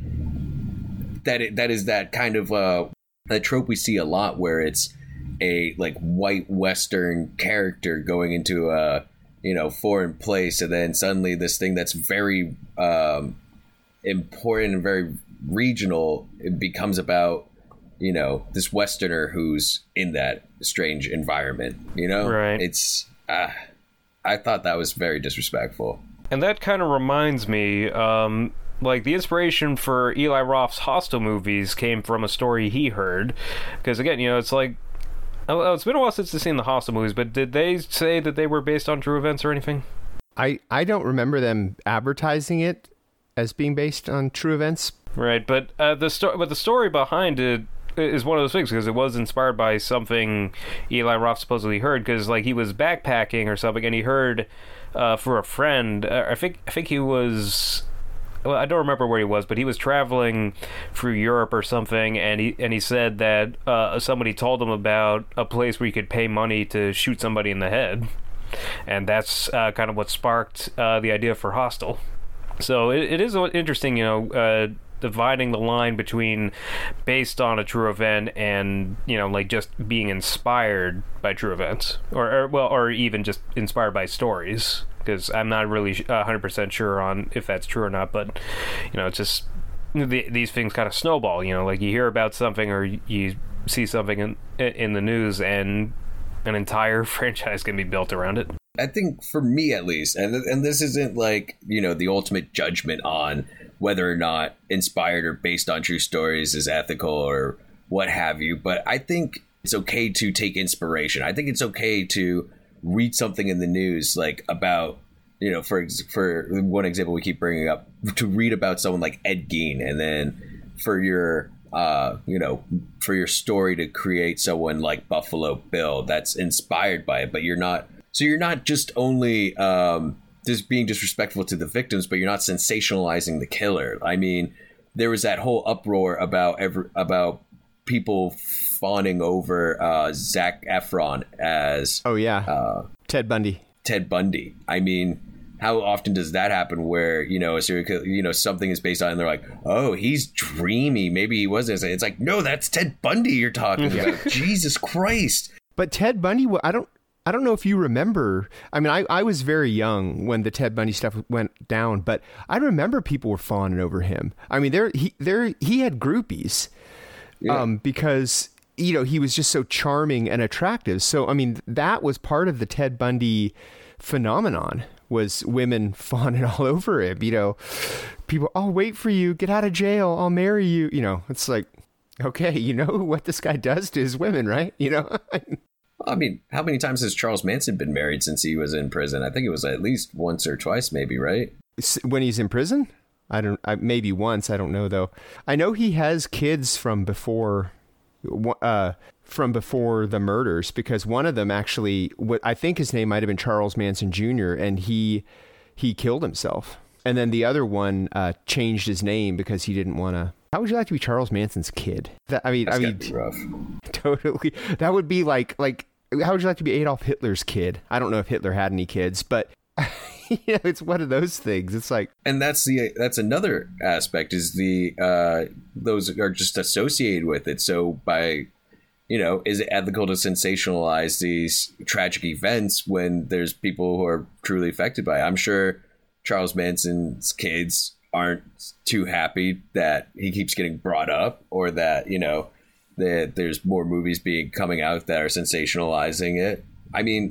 that it, that is that kind of uh that trope we see a lot where it's a like white western character going into a you know foreign place and then suddenly this thing that's very um important and very regional it becomes about you know this westerner who's in that strange environment you know Right. it's uh, i thought that was very disrespectful And that kind of reminds me, um, like the inspiration for Eli Roth's Hostel movies came from a story he heard. Because again, you know, it's like. Oh, it's been a while since I've seen the Hostel movies, but did they say that they were based on true events or anything? I, I don't remember them advertising it as being based on true events. Right, but uh, the story, but the story behind it is one of those things because it was inspired by something Eli Roth supposedly heard because like he was backpacking or something and he heard uh, for a friend. Uh, I think I think he was. Well, I don't remember where he was, but he was traveling through Europe or something, and he and he said that uh, somebody told him about a place where you could pay money to shoot somebody in the head, and that's uh, kind of what sparked uh, the idea for Hostel. So it, it is interesting, you know, uh, dividing the line between based on a true event and you know, like just being inspired by true events, or, or well, or even just inspired by stories. Because I'm not really uh, 100% sure on if that's true or not, but you know, it's just the, these things kind of snowball. You know, like you hear about something or you see something in in the news, and an entire franchise can be built around it. I think for me at least, and and this isn't like you know the ultimate judgment on whether or not inspired or based on true stories is ethical or what have you, but I think it's okay to take inspiration. I think it's okay to read something in the news like about you know for for one example we keep bringing up to read about someone like Ed Gein and then for your uh, you know, for your story to create someone like Buffalo Bill that's inspired by it, but you're not. So you're not just only um, just being disrespectful to the victims, but you're not sensationalizing the killer. I mean, there was that whole uproar about every, about people fawning over uh, Zac Efron as Oh yeah, uh, Ted Bundy. Ted Bundy. I mean, how often does that happen where, you know, a serial you know, something is based on and they're like, oh, he's dreamy. Maybe he wasn't. It's like, no, that's Ted Bundy you're talking about. Jesus Christ. But Ted Bundy, I don't, I don't know if you remember. I mean, I, I was very young when the Ted Bundy stuff went down, but I remember people were fawning over him. I mean, there, he, there, he had groupies, um, because you know he was just so charming and attractive. So, I mean, that was part of the Ted Bundy phenomenon was women fawning all over him. You know, people, I'll wait for you, get out of jail, I'll marry you. You know, it's like, okay, you know what this guy does to his women, right? You know. I mean, how many times has Charles Manson been married since he was in prison? I think it was at least once or twice, maybe, right? When he's in prison i don't I, maybe once i don't know though i know he has kids from before uh from before the murders because one of them actually what i think his name might have been charles manson jr and he he killed himself and then the other one uh changed his name because he didn't want to how would you like to be charles manson's kid that, i mean That's i mean be rough. totally that would be like like how would you like to be Adolf Hitler's kid? I don't know if Hitler had any kids, but you know, it's one of those things. It's like, and that's the that's another aspect is the uh, those are just associated with it. So by you know, is it ethical to sensationalize these tragic events when there's people who are truly affected by it? I'm sure Charles Manson's kids aren't too happy that he keeps getting brought up or that, you know, that there's more movies being coming out that are sensationalizing it. I mean,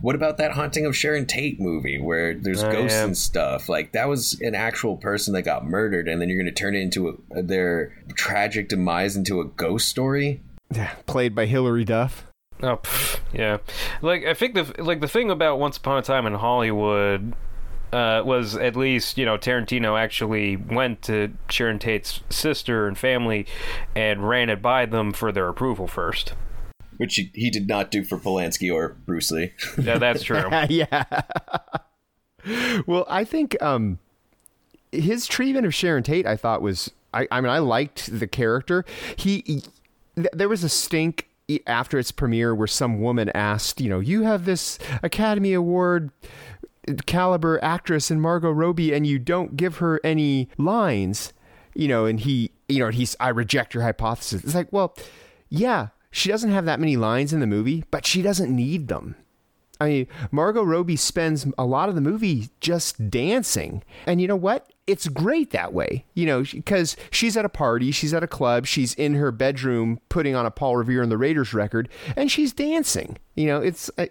what about that haunting of Sharon Tate movie where there's Oh, ghosts yeah. and stuff? Like that was an actual person that got murdered, and then you're going to turn it into a, their tragic demise into a ghost story. Yeah, played by Hilary Duff. Oh, pff, yeah. Like I think the like the thing about Once Upon a Time in Hollywood uh, was at least you know Tarantino actually went to Sharon Tate's sister and family and ran it by them for their approval first. Which he, he did not do for Polanski or Bruce Lee. Yeah, that's true. yeah. well, I think um, his treatment of Sharon Tate, I thought was, I, I mean, I liked the character. He, he- th- there was a stink e- after its premiere where some woman asked, you know, you have this Academy Award caliber actress in Margot Robbie, and you don't give her any lines, you know, and he, you know, he's, I reject your hypothesis. It's like, well, yeah, she doesn't have that many lines in the movie, but she doesn't need them. I mean, Margot Robbie spends a lot of the movie just dancing. And you know what? It's great that way, you know, because she's at a party, she's at a club, she's in her bedroom putting on a Paul Revere and the Raiders record, and she's dancing. You know, it's, I,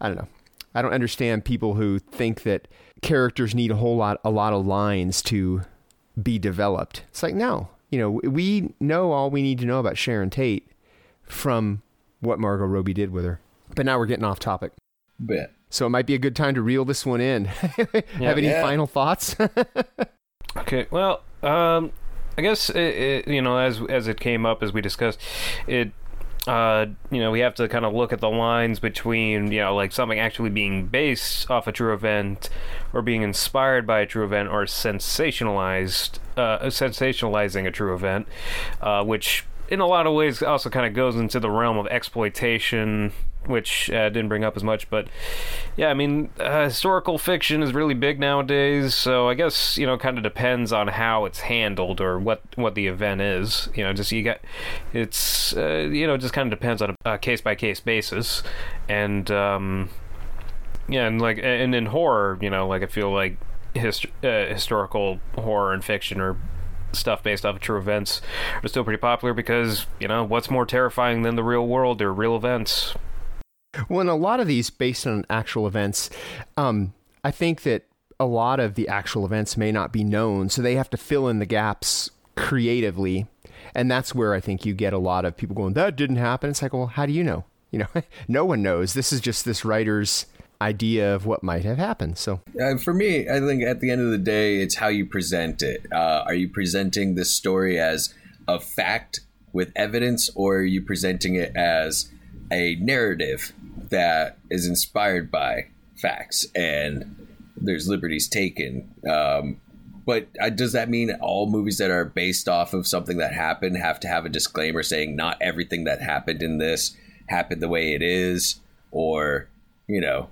I don't know. I don't understand people who think that characters need a whole lot, a lot of lines to be developed. It's like, no, you know, we know all we need to know about Sharon Tate from what Margot Robbie did with her. But now we're getting off topic. But So it might be a good time to reel this one in. Have any Yeah. final thoughts? Okay, well, um, I guess it, it, you know as as it came up as we discussed, it uh, you know we have to kind of look at the lines between you know like something actually being based off a true event, or being inspired by a true event, or sensationalized uh, sensationalizing a true event, uh, which in a lot of ways also kind of goes into the realm of exploitation which uh, didn't bring up as much but yeah i mean uh, historical fiction is really big nowadays so i guess you know kind of depends on how it's handled or what what the event is. You know just you got it's uh, you know just kind of depends on a case by case basis. And um yeah and like and in horror you know like i feel like hist- uh, historical horror and fiction are stuff based off of true events are still pretty popular because you know what's more terrifying than the real world? They're real events well, and a lot of these based on actual events, um, I think that a lot of the actual events may not be known, so they have to fill in the gaps creatively. And that's where I think you get a lot of people going, that didn't happen. It's like, well, how do you know? You know, no one knows. This is just this writer's idea of what might have happened. So, uh, for me, I think at the end of the day, it's how you present it. Uh, are you presenting this story as a fact with evidence, or are you presenting it as a narrative that is inspired by facts and there's liberties taken? Um, but uh, does that mean all movies that are based off of something that happened have to have a disclaimer saying not everything that happened in this happened the way it is, or you know,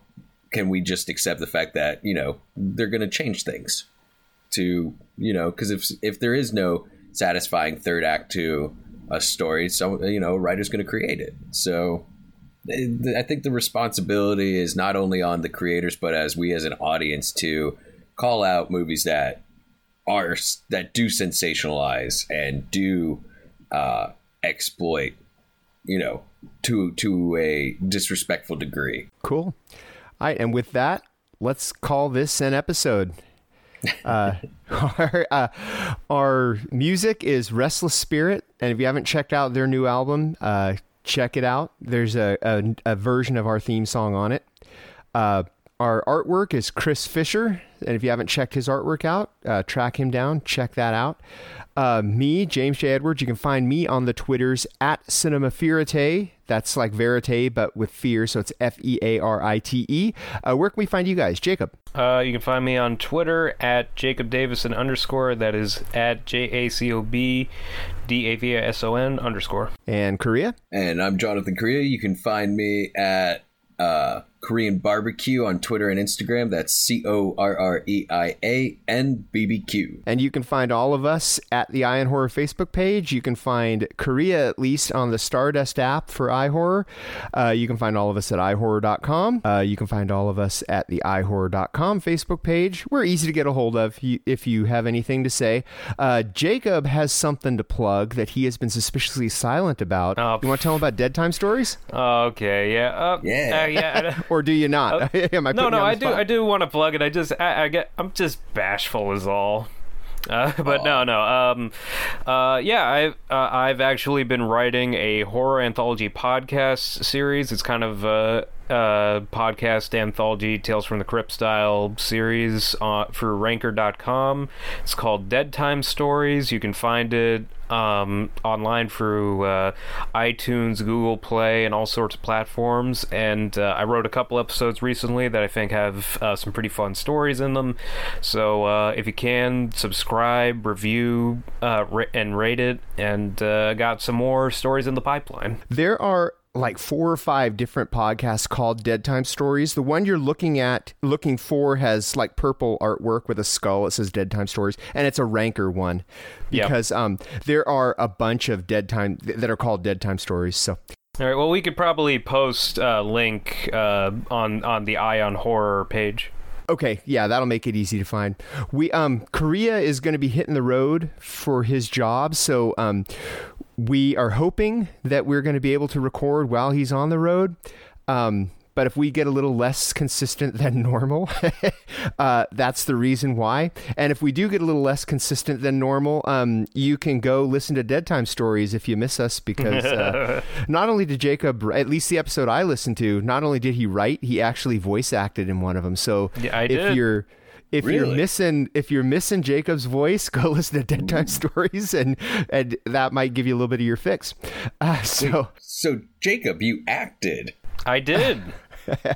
can we just accept the fact that you know they're going to change things to you know because if if there is no satisfying third act to a story, so you know, a writer's going to create it. So I think the responsibility is not only on the creators, but as we as an audience to call out movies that are that do sensationalize and do uh, exploit, you know, to to a disrespectful degree. cool. All right. And with that, let's call this an episode. Uh, our, uh, our music is Restless Spirit. And if you haven't checked out their new album, uh, check it out. There's a, a, a version of our theme song on it. Uh, Our artwork is Chris Fisher, and if you haven't checked his artwork out, uh, track him down, check that out. Uh, me, James J. Edwards, you can find me on the Twitters at Cinema Verite. That's like verite, but with fear, so it's F E A R I T E. Uh, where can we find you guys? Jacob. Uh, you can find me on Twitter at Jacob Davison underscore. That is at J A C O B D A V S O N underscore. And Correia. And I'm Jonathan Correia. You can find me at uh, Korean Barbecue on Twitter and Instagram. That's C O R R E I A N B B Q. And you can find all of us at the Eye on Horror Facebook page. You can find Correia at least on the Stardust app for iHorror. Uh, you can find all of us at iHorror.com. Uh, you can find all of us at the iHorror.com Facebook page. We're easy to get a hold of if you have anything to say. Uh, Jacob has something to plug that he has been suspiciously silent about. Oh, you want to tell him about Dead Time Stories? Okay, yeah. Uh, Yeah. uh, yeah. Or do you not? Am I no, no, I do. spot? I do want to plug it. I just, I, I get, I'm just bashful, is all. Uh, but no, no. Um, uh, yeah, I've uh, I've actually been writing a horror anthology podcast series. It's kind of a, a podcast anthology, Tales from the Crypt style series uh, for Ranker.com. It's called Dead Time Stories. You can find it um, online through uh, iTunes, Google Play, and all sorts of platforms. And uh, I wrote a couple episodes recently that I think have uh, some pretty fun stories in them. So uh, if you can, subscribe, review, uh, ra- and rate it. And uh, got some more stories in the pipeline. There are like four or five different podcasts called Dead Time Stories. The one you're looking at, looking for, has like purple artwork with a skull. It says Dead Time Stories, and it's a ranker one Yep. because um, there are a bunch of Dead Time that are called Dead Time Stories. So All right. Well, we could probably post a link uh, on on the Eye on Horror page. Okay, yeah, that'll make it easy to find. We um Correia is going to be hitting the road for his job, so um we are hoping that we're going to be able to record while he's on the road. Um but if we get a little less consistent than normal, uh, that's the reason why. And if we do get a little less consistent than normal, um, you can go listen to Dead Time Stories if you miss us because uh, not only did Jacob, at least the episode I listened to, not only did he write, he actually voice acted in one of them. So Yeah, I if did. you're if you're missing if you're missing Jacob's voice, go listen to Dead Time Stories, and and that might give you a little bit of your fix. Uh, so So, Jacob, you acted. I did.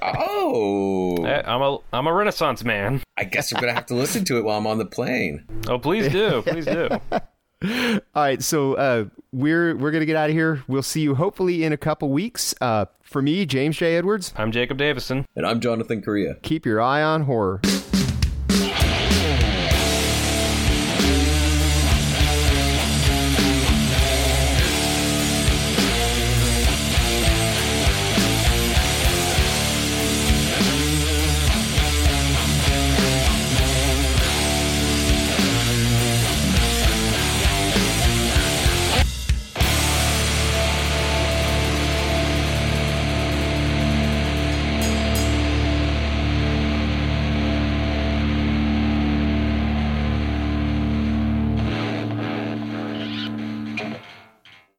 Oh. I- I'm a I'm a Renaissance man. I guess I'm going to have to listen to it while I'm on the plane. Oh, please do, please do. all right, so uh, we're we're gonna get out of here. We'll see you hopefully in a couple weeks. Uh, for me, James J. Edwards, I'm Jacob Davison. And I'm Jonathan Correia. keep your eye on horror.